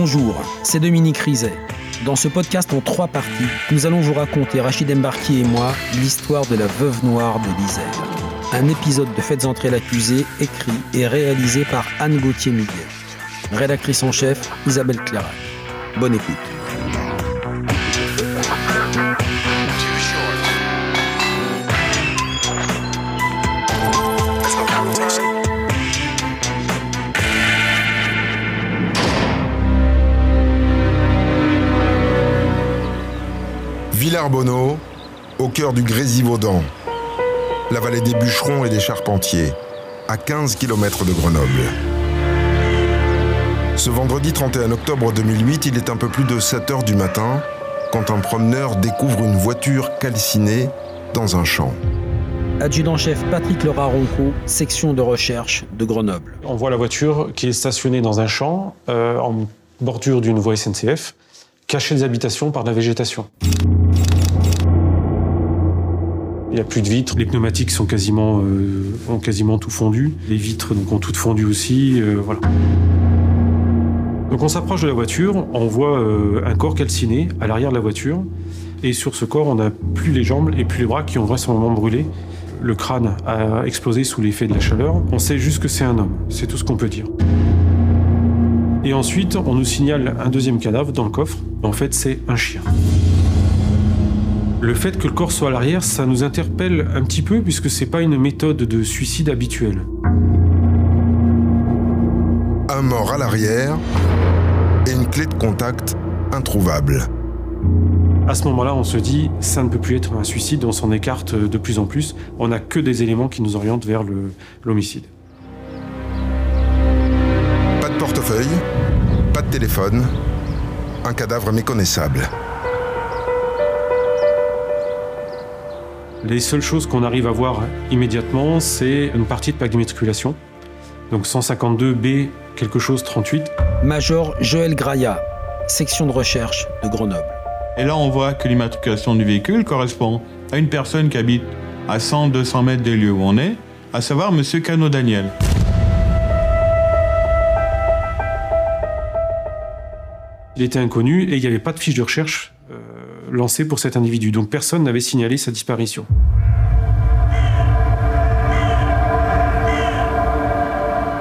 Bonjour, c'est Dominique Rizet. Dans ce podcast en trois parties, nous allons vous raconter, Rachid Embarki et moi, l'histoire de la veuve noire de l'Isère. Un épisode de Faites entrer l'accusé, écrit et réalisé par Anne Gauthier-Miguel. Rédactrice en chef, Isabelle Clairac. Bonne écoute. Au cœur du Grésivaudan, la vallée des bûcherons et des charpentiers, à 15 km de Grenoble. Ce vendredi 31 octobre 2008, il est un peu plus de 7 heures du matin quand un promeneur découvre une voiture calcinée dans un champ. Adjudant-chef Patrick Laura Ronco, section de recherche de Grenoble. On voit la voiture qui est stationnée dans un champ, euh, en bordure d'une voie SNCF, cachée des habitations par de la végétation. Il n'y a plus de vitres, les pneumatiques sont quasiment, euh, ont quasiment tout fondu, les vitres donc, ont toutes fondu aussi, euh, voilà. Donc on s'approche de la voiture, on voit euh, un corps calciné à l'arrière de la voiture, et sur ce corps on n'a plus les jambes et plus les bras qui ont vraisemblablement brûlé. Le crâne a explosé sous l'effet de la chaleur. On sait juste que c'est un homme, c'est tout ce qu'on peut dire. Et ensuite, on nous signale un deuxième cadavre dans le coffre. En fait, c'est un chien. Le fait que le corps soit à l'arrière, ça nous interpelle un petit peu puisque c'est pas une méthode de suicide habituelle. Un mort à l'arrière et une clé de contact introuvable. À ce moment-là, on se dit, ça ne peut plus être un suicide, on s'en écarte de plus en plus. On n'a que des éléments qui nous orientent vers l'homicide. Pas de portefeuille, pas de téléphone, un cadavre méconnaissable. Les seules choses qu'on arrive à voir immédiatement, c'est une partie de plaque d'immatriculation. Donc 152 B quelque chose 38. Major Joël Graya, section de recherche de Grenoble. Et là, on voit que l'immatriculation du véhicule correspond à une personne qui habite à 100-200 mètres des lieux où on est, à savoir Monsieur Cano Daniel. Il était inconnu et il n'y avait pas de fiche de recherche lancée pour cet individu. Donc personne n'avait signalé sa disparition.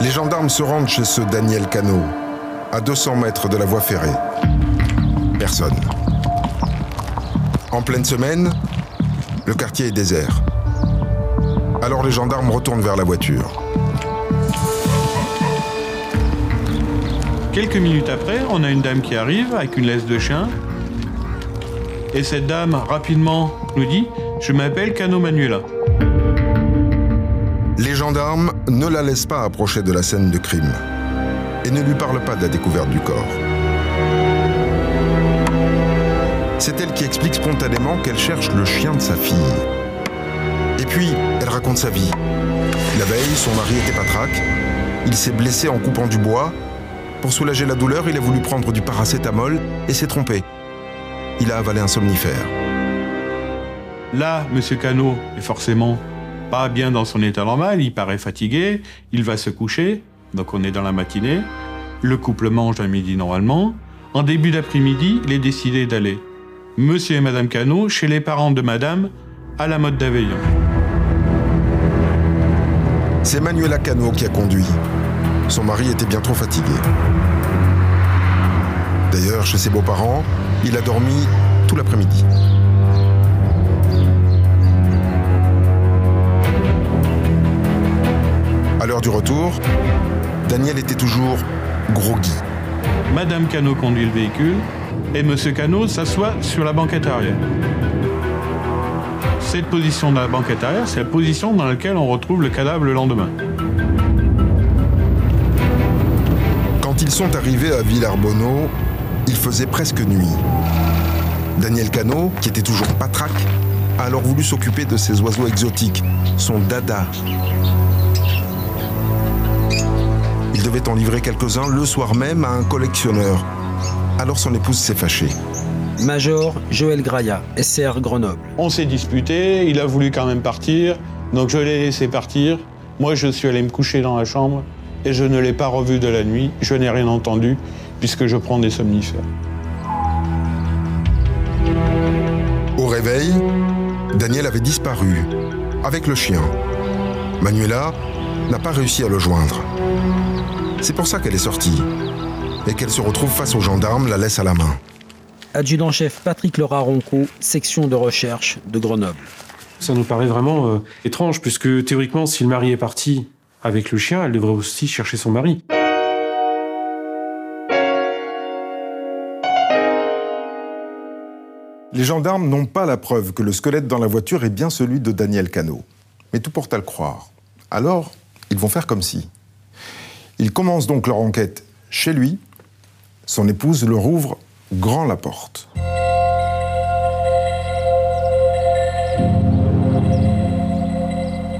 Les gendarmes se rendent chez ce Daniel Cano, à 200 mètres de la voie ferrée. Personne. En pleine semaine, le quartier est désert. Alors les gendarmes retournent vers la voiture. Quelques minutes après, on a une dame qui arrive avec une laisse de chien. Et cette dame, rapidement, nous dit Je m'appelle Cano Manuela. Les gendarmes ne la laissent pas approcher de la scène de crime et ne lui parlent pas de la découverte du corps. C'est elle qui explique spontanément qu'elle cherche le chien de sa fille. Et puis, elle raconte sa vie. La veille, son mari était patraque. Il s'est blessé en coupant du bois. Pour soulager la douleur, il a voulu prendre du paracétamol et s'est trompé. Il a avalé un somnifère. Là, Monsieur Cano est forcément pas bien dans son état normal, il paraît fatigué, il va se coucher, donc on est dans la matinée. Le couple mange à midi normalement. En début d'après-midi, il est décidé d'aller, Monsieur et Madame Cano, chez les parents de Madame, à la mode d'Aveillon. C'est Manuela Cano qui a conduit. Son mari était bien trop fatigué. D'ailleurs, chez ses beaux-parents, il a dormi tout l'après-midi. À l'heure du retour, Daniel était toujours groggy. Madame Cano conduit le véhicule et Monsieur Cano s'assoit sur la banquette arrière. Cette position de la banquette arrière, c'est la position dans laquelle on retrouve le cadavre le lendemain. Quand ils sont arrivés à Villarbonneau, il faisait presque nuit. Daniel Cano, qui était toujours patraque, a alors voulu s'occuper de ses oiseaux exotiques, son dada. Il devait en livrer quelques-uns le soir même à un collectionneur. Alors son épouse s'est fâchée. Major Joël Graya, SR Grenoble. On s'est disputé, il a voulu quand même partir, donc je l'ai laissé partir. Moi, je suis allé me coucher dans la chambre et je ne l'ai pas revu de la nuit, je n'ai rien entendu. Puisque je prends des somnifères. Au réveil, Daniel avait disparu, avec le chien. Manuela n'a pas réussi à le joindre. C'est pour ça qu'elle est sortie, et qu'elle se retrouve face aux gendarmes, la laisse à la main. Adjudant-chef Patrick Laura Ronco, section de recherche de Grenoble. Ça nous paraît vraiment euh, étrange, puisque théoriquement, si le mari est parti avec le chien, elle devrait aussi chercher son mari. Les gendarmes n'ont pas la preuve que le squelette dans la voiture est bien celui de Daniel Cano. Mais tout porte à le croire. Alors, ils vont faire comme si. Ils commencent donc leur enquête chez lui. Son épouse leur ouvre grand la porte.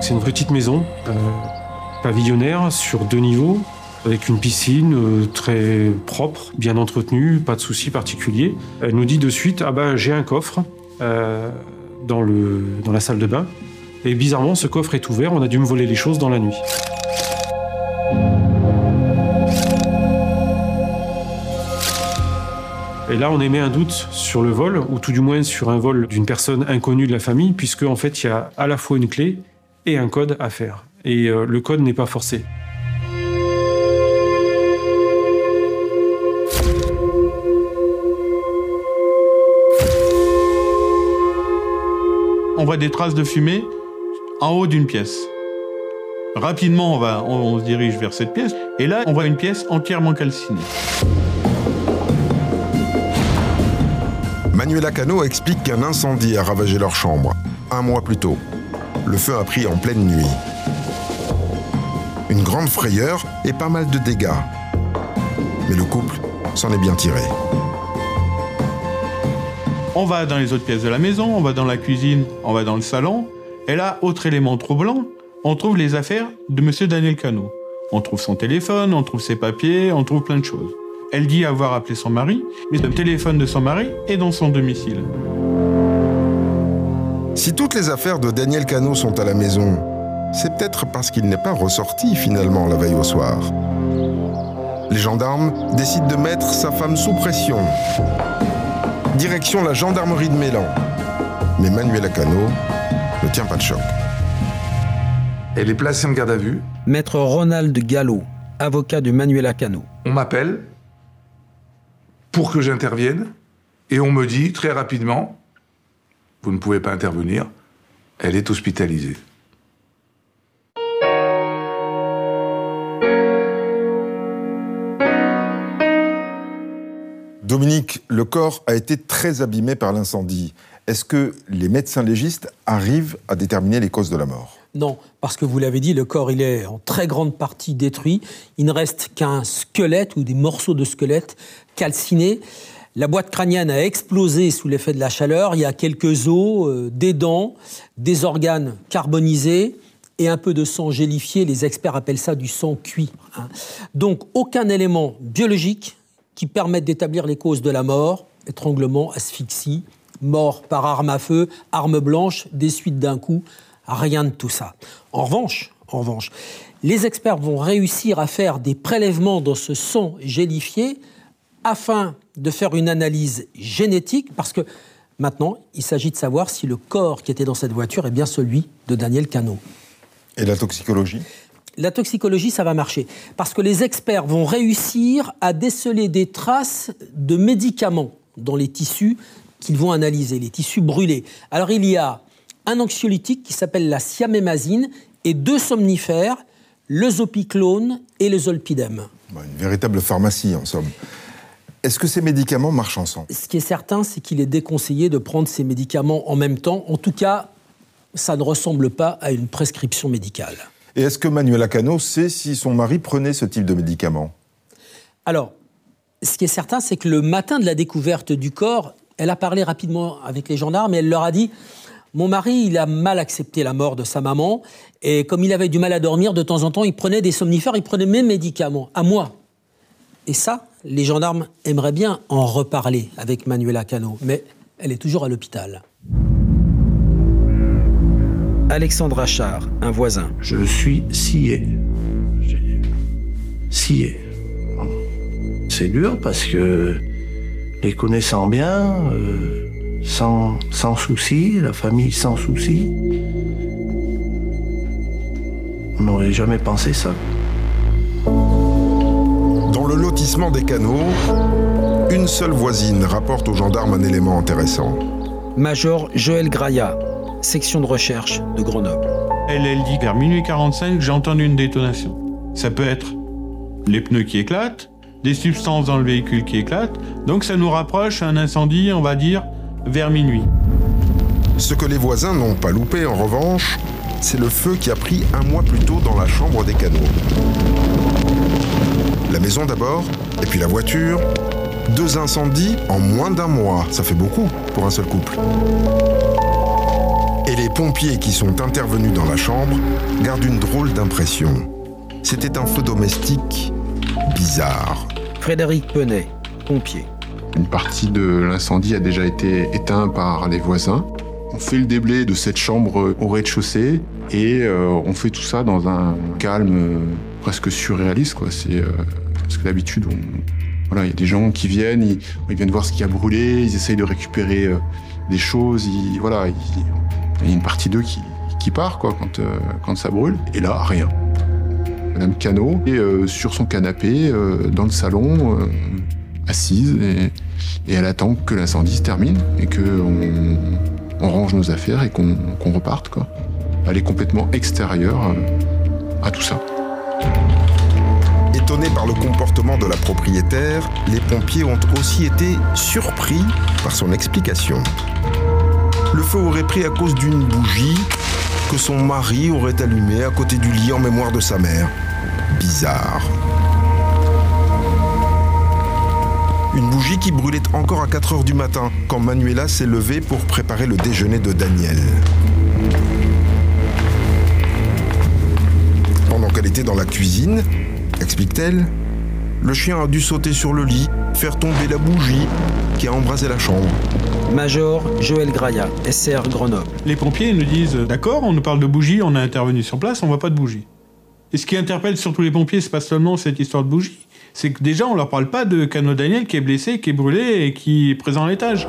C'est une petite maison, pavillonnaire, sur deux niveaux, avec une piscine euh, très propre, bien entretenue, pas de soucis particuliers. Elle nous dit de suite Ah ben, j'ai un coffre euh, dans, le, dans la salle de bain. Et bizarrement, ce coffre est ouvert, on a dû me voler les choses dans la nuit. Et là, on émet un doute sur le vol, ou tout du moins sur un vol d'une personne inconnue de la famille, puisque en fait, il y a à la fois une clé et un code à faire. Et euh, le code n'est pas forcé. On voit des traces de fumée en haut d'une pièce. Rapidement, on, va, on, se dirige vers cette pièce, et là, on voit une pièce entièrement calcinée. Manuela Cano explique qu'un incendie a ravagé leur chambre, un mois plus tôt. Le feu a pris en pleine nuit. Une grande frayeur et pas mal de dégâts. Mais le couple s'en est bien tiré. On va dans les autres pièces de la maison, on va dans la cuisine, on va dans le salon. Et là, autre élément troublant, on trouve les affaires de Monsieur Daniel Cano. On trouve son téléphone, on trouve ses papiers, on trouve plein de choses. Elle dit avoir appelé son mari, mais le téléphone de son mari est dans son domicile. Si toutes les affaires de Daniel Cano sont à la maison, c'est peut-être parce qu'il n'est pas ressorti finalement la veille au soir. Les gendarmes décident de mettre sa femme sous pression. Direction la gendarmerie de Mélan. Mais Manuela Cano ne tient pas de choc. Elle est placée en garde à vue. Maître Ronald Gallo, avocat de Manuela Cano. On m'appelle pour que j'intervienne et on me dit très rapidement vous ne pouvez pas intervenir, elle est hospitalisée. Dominique, le corps a été très abîmé par l'incendie. Est-ce que les médecins légistes arrivent à déterminer les causes de la mort? Non, parce que vous l'avez dit, le corps il est en très grande partie détruit. Il ne reste qu'un squelette ou des morceaux de squelette calcinés. La boîte crânienne a explosé sous l'effet de la chaleur. Il y a quelques os, euh, des dents, des organes carbonisés et un peu de sang gélifié. Les experts appellent ça du sang cuit. hein. Donc aucun élément biologique qui permette d'établir les causes de la mort, étranglement, asphyxie, mort par arme à feu, arme blanche, des suites d'un coup, rien de tout ça. En revanche, en revanche, les experts vont réussir à faire des prélèvements dans ce sang gélifié afin de faire une analyse génétique, parce que maintenant, il s'agit de savoir si le corps qui était dans cette voiture est bien celui de Daniel Cano. Et la toxicologie? La toxicologie, ça va marcher, parce que les experts vont réussir à déceler des traces de médicaments dans les tissus qu'ils vont analyser, les tissus brûlés. Alors il y a un anxiolytique qui s'appelle la siamémazine et deux somnifères, le zopiclone et le zolpidem. Bah, Une véritable pharmacie, en somme. Est-ce que ces médicaments marchent ensemble? Ce qui est certain, c'est qu'il est déconseillé de prendre ces médicaments en même temps. En tout cas, ça ne ressemble pas à une prescription médicale. Et est-ce que Manuela Cano sait si son mari prenait ce type de médicaments Alors, ce qui est certain, c'est que le matin de la découverte du corps, elle a parlé rapidement avec les gendarmes et elle leur a dit Mon mari, il a mal accepté la mort de sa maman et comme il avait du mal à dormir, de temps en temps, il prenait des somnifères, il prenait mes médicaments, à moi. Et ça, les gendarmes aimeraient bien en reparler avec Manuela Cano, mais elle est toujours à l'hôpital. Alexandre Achard, un voisin. Je suis scié. Scié. C'est dur parce que les connaissant bien, euh, sans, sans souci, la famille sans souci, on n'aurait jamais pensé ça. Dans le lotissement des canaux, une seule voisine rapporte aux gendarmes un élément intéressant. Major Joël Graya, section de recherche de Grenoble. Elle, elle dit vers minuit 45, j'ai entendu une détonation. Ça peut être les pneus qui éclatent, des substances dans le véhicule qui éclatent, donc ça nous rapproche à un incendie, on va dire, vers minuit. Ce que les voisins n'ont pas loupé en revanche, c'est le feu qui a pris un mois plus tôt dans la chambre des canaux. La maison d'abord, et puis la voiture. Deux incendies en moins d'un mois, ça fait beaucoup pour un seul couple. Pompiers qui sont intervenus dans la chambre gardent une drôle d'impression. C'était un feu domestique bizarre. Frédéric Penet, pompier. Une partie de l'incendie a déjà été éteinte par les voisins. On fait le déblai de cette chambre au rez-de-chaussée et euh, on fait tout ça dans un calme euh, presque surréaliste. Quoi. C'est, euh, parce que d'habitude, on... voilà, il y a des gens qui viennent, ils, ils, viennent voir ce qui a brûlé, ils essayent de récupérer euh, des choses. Ils, voilà, ils, il y a une partie d'eux qui, part euh, quand ça brûle. Et là, rien. Madame Cano est euh, sur son canapé dans le salon, assise, et, elle attend que l'incendie se termine et qu'on on range nos affaires et qu'on reparte. Elle est complètement extérieure à tout ça. Étonnés par le comportement de la propriétaire, les pompiers ont aussi été surpris par son explication. Le feu aurait pris à cause d'une bougie que son mari aurait allumée à côté du lit en mémoire de sa mère. Bizarre. Une bougie qui brûlait encore à 4 heures du matin quand Manuela s'est levée pour préparer le déjeuner de Daniel. Pendant qu'elle était dans la cuisine, explique-t-elle, le chien a dû sauter sur le lit, faire tomber la bougie qui a embrasé la chambre. Major Joël Graya, SR Grenoble. Les pompiers nous disent D'accord, on nous parle de bougie, on a intervenu sur place, on voit pas de bougie. Et ce qui interpelle surtout les pompiers, c'est pas seulement cette histoire de bougie, c'est que déjà on leur parle pas de Cano Daniel qui est blessé, qui est brûlé et qui est présent à l'étage.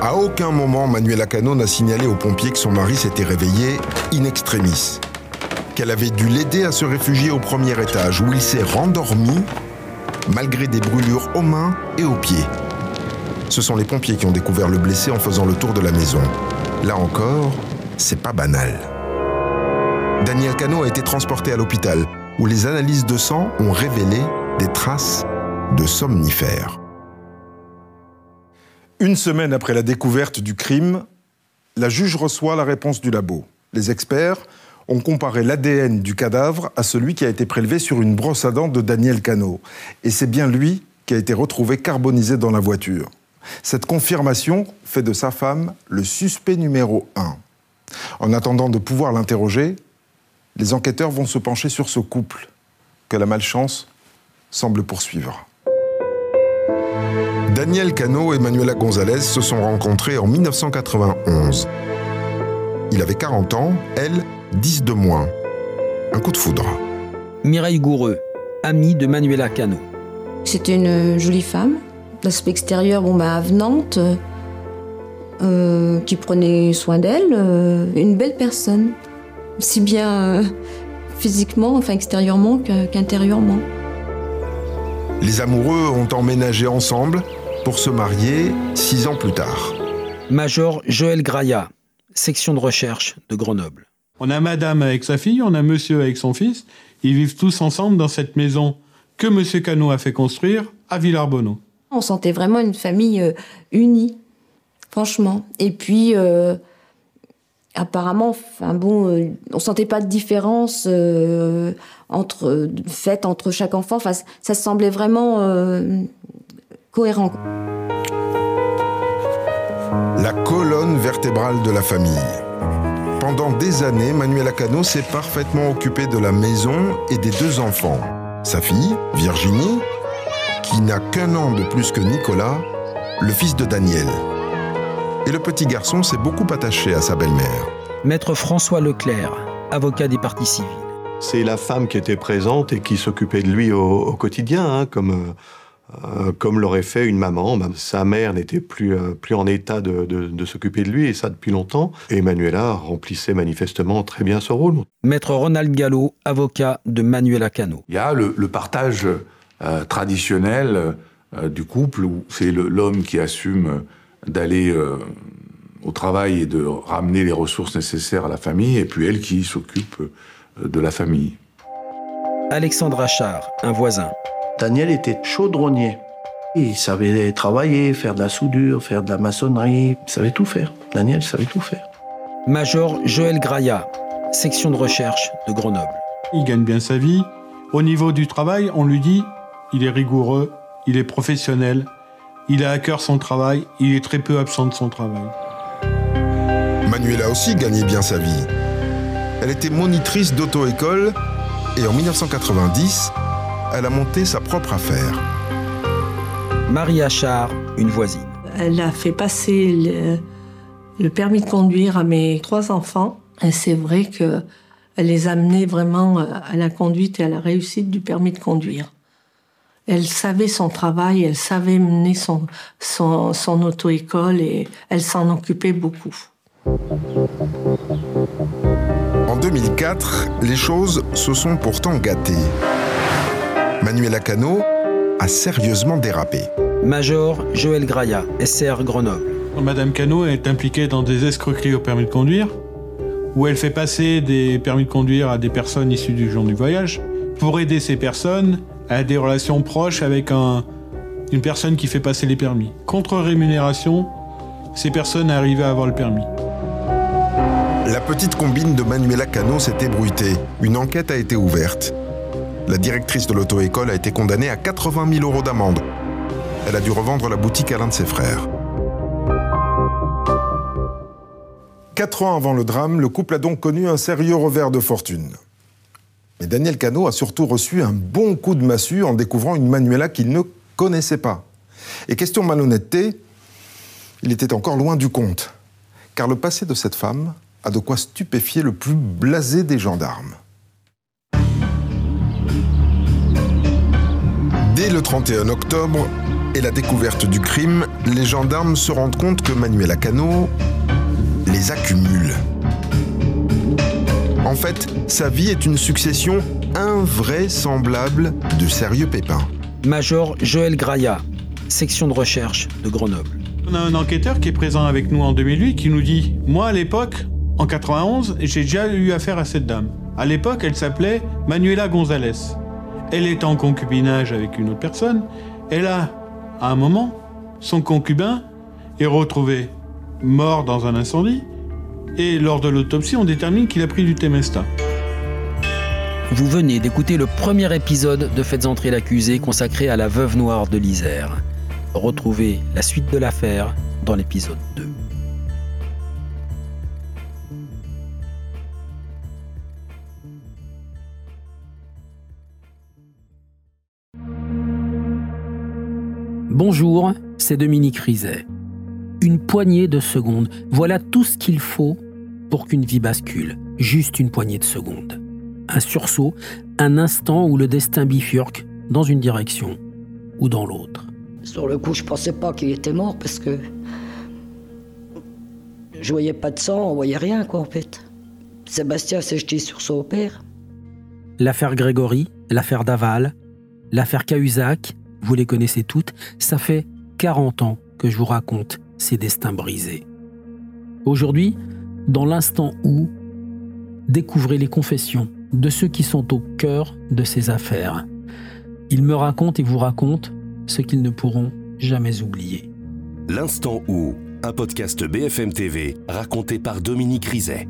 À aucun moment, Manuela Cano n'a signalé aux pompiers que son mari s'était réveillé in extremis, qu'elle avait dû l'aider à se réfugier au premier étage où il s'est rendormi malgré des brûlures aux mains et aux pieds. Ce sont les pompiers qui ont découvert le blessé en faisant le tour de la maison. Là encore, c'est pas banal. Daniel Cano a été transporté à l'hôpital où les analyses de sang ont révélé des traces de somnifères. Une semaine après la découverte du crime, la juge reçoit la réponse du labo. Les experts ont comparé l'ADN du cadavre à celui qui a été prélevé sur une brosse à dents de Daniel Cano. Et c'est bien lui qui a été retrouvé carbonisé dans la voiture. Cette confirmation fait de sa femme le suspect numéro un. En attendant de pouvoir l'interroger, les enquêteurs vont se pencher sur ce couple que la malchance semble poursuivre. Daniel Cano et Manuela Gonzalez se sont rencontrés en 1991. Il avait 40 ans, elle, 10 de moins. Un coup de foudre. Mireille Goureux, amie de Manuela Cano. C'était une jolie femme, d'aspect extérieur bon, bah, avenante, euh, qui prenait soin d'elle, euh, une belle personne, si bien euh, physiquement, enfin extérieurement qu'intérieurement. Les amoureux ont emménagé ensemble pour se marier six ans plus tard. Major Joël Graya, section de recherche de Grenoble. On a madame avec sa fille, on a monsieur avec son fils. Ils vivent tous ensemble dans cette maison que monsieur Cano a fait construire à Villarbonneau. On sentait vraiment une famille euh, unie, franchement. Et puis, euh, apparemment, enfin bon, euh, on sentait pas de différence euh, entre faite entre chaque enfant. Enfin, ça semblait vraiment euh, cohérent. La colonne vertébrale de la famille. Pendant des années, Manuela Cano s'est parfaitement occupée de la maison et des deux enfants. Sa fille, Virginie, qui n'a qu'un an de plus que Nicolas, le fils de Daniel. Et le petit garçon s'est beaucoup attaché à sa belle-mère. Maître François Leclerc, avocat des parties civiles. C'est la femme qui était présente et qui s'occupait de lui au, quotidien, hein, comme, euh, comme l'aurait fait une maman. Bah, sa mère n'était plus, euh, plus en état de, s'occuper de lui, et ça depuis longtemps. Et Manuela remplissait manifestement très bien ce rôle. Maître Ronald Gallo, avocat de Manuela Cano. Il y a le, partage euh, traditionnel du couple, où c'est l'homme qui assume d'aller au travail et de ramener les ressources nécessaires à la famille, et puis elle qui s'occupe de la famille. Alexandre Achard, un voisin. Daniel était chaudronnier. Il savait travailler, faire de la soudure, faire de la maçonnerie, il savait tout faire. Daniel savait tout faire. Major Joël Graya, section de recherche de Grenoble. Il gagne bien sa vie. Au niveau du travail, on lui dit, il est rigoureux, il est professionnel, il a à cœur son travail, il est très peu absent de son travail. Manuela aussi gagnait bien sa vie. Elle était monitrice d'auto-école et en 1990, elle a monté sa propre affaire. Marie Achard, une voisine. Elle a fait passer le, permis de conduire à mes trois enfants. Et c'est vrai qu'elle les a amenés vraiment à la conduite et à la réussite du permis de conduire. Elle savait son travail, elle savait mener son, son, son auto-école et elle s'en occupait beaucoup. En 2004, les choses se sont pourtant gâtées. Manuela Cano a sérieusement dérapé. Major Joël Graya, SR Grenoble. Madame Cano est impliquée dans des escroqueries au permis de conduire, où elle fait passer des permis de conduire à des personnes issues du genre du voyage, pour aider ces personnes à des relations proches avec une personne qui fait passer les permis. Contre rémunération, ces personnes arrivaient à avoir le permis. La petite combine de Manuela Cano s'est ébruitée. Une enquête a été ouverte. La directrice de l'auto-école a été condamnée à 80 000 euros d'amende. Elle a dû revendre la boutique à l'un de ses frères. Quatre ans avant le drame, le couple a donc connu un sérieux revers de fortune. Mais Daniel Cano a surtout reçu un bon coup de massue en découvrant une Manuela qu'il ne connaissait pas. Et question malhonnêteté, il était encore loin du compte. Car le passé de cette femme a de quoi stupéfier le plus blasé des gendarmes. Dès le 31 octobre et la découverte du crime, les gendarmes se rendent compte que Manuel Cano les accumule. En fait, sa vie est une succession invraisemblable de sérieux pépins. Major Joël Graya, section de recherche de Grenoble. On a un enquêteur qui est présent avec nous en 2008 qui nous dit Moi, à l'époque, en 91, j'ai déjà eu affaire à cette dame. À l'époque, elle s'appelait Manuela González. Elle est en concubinage avec une autre personne. Elle a, à un moment, son concubin est retrouvé mort dans un incendie. Et lors de l'autopsie, on détermine qu'il a pris du Temesta. Vous venez d'écouter le premier épisode de Faites entrer l'accusé consacré à la veuve noire de l'Isère. Retrouvez la suite de l'affaire dans l'épisode 2. Bonjour, c'est Dominique Rizet. Une poignée de secondes, voilà tout ce qu'il faut pour qu'une vie bascule. Juste une poignée de secondes. Un sursaut, un instant où le destin bifurque dans une direction ou dans l'autre. Sur le coup, je pensais pas qu'il était mort parce que je voyais pas de sang, on voyait rien quoi en fait. Sébastien s'est jeté sur son père. L'affaire Grégory, l'affaire Daval, l'affaire Cahuzac, vous les connaissez toutes, ça fait 40 ans que je vous raconte ces destins brisés. Aujourd'hui, dans l'instant où, découvrez les confessions de ceux qui sont au cœur de ces affaires. Ils me racontent et vous racontent ce qu'ils ne pourront jamais oublier. L'instant où, un podcast BFM TV raconté par Dominique Rizet.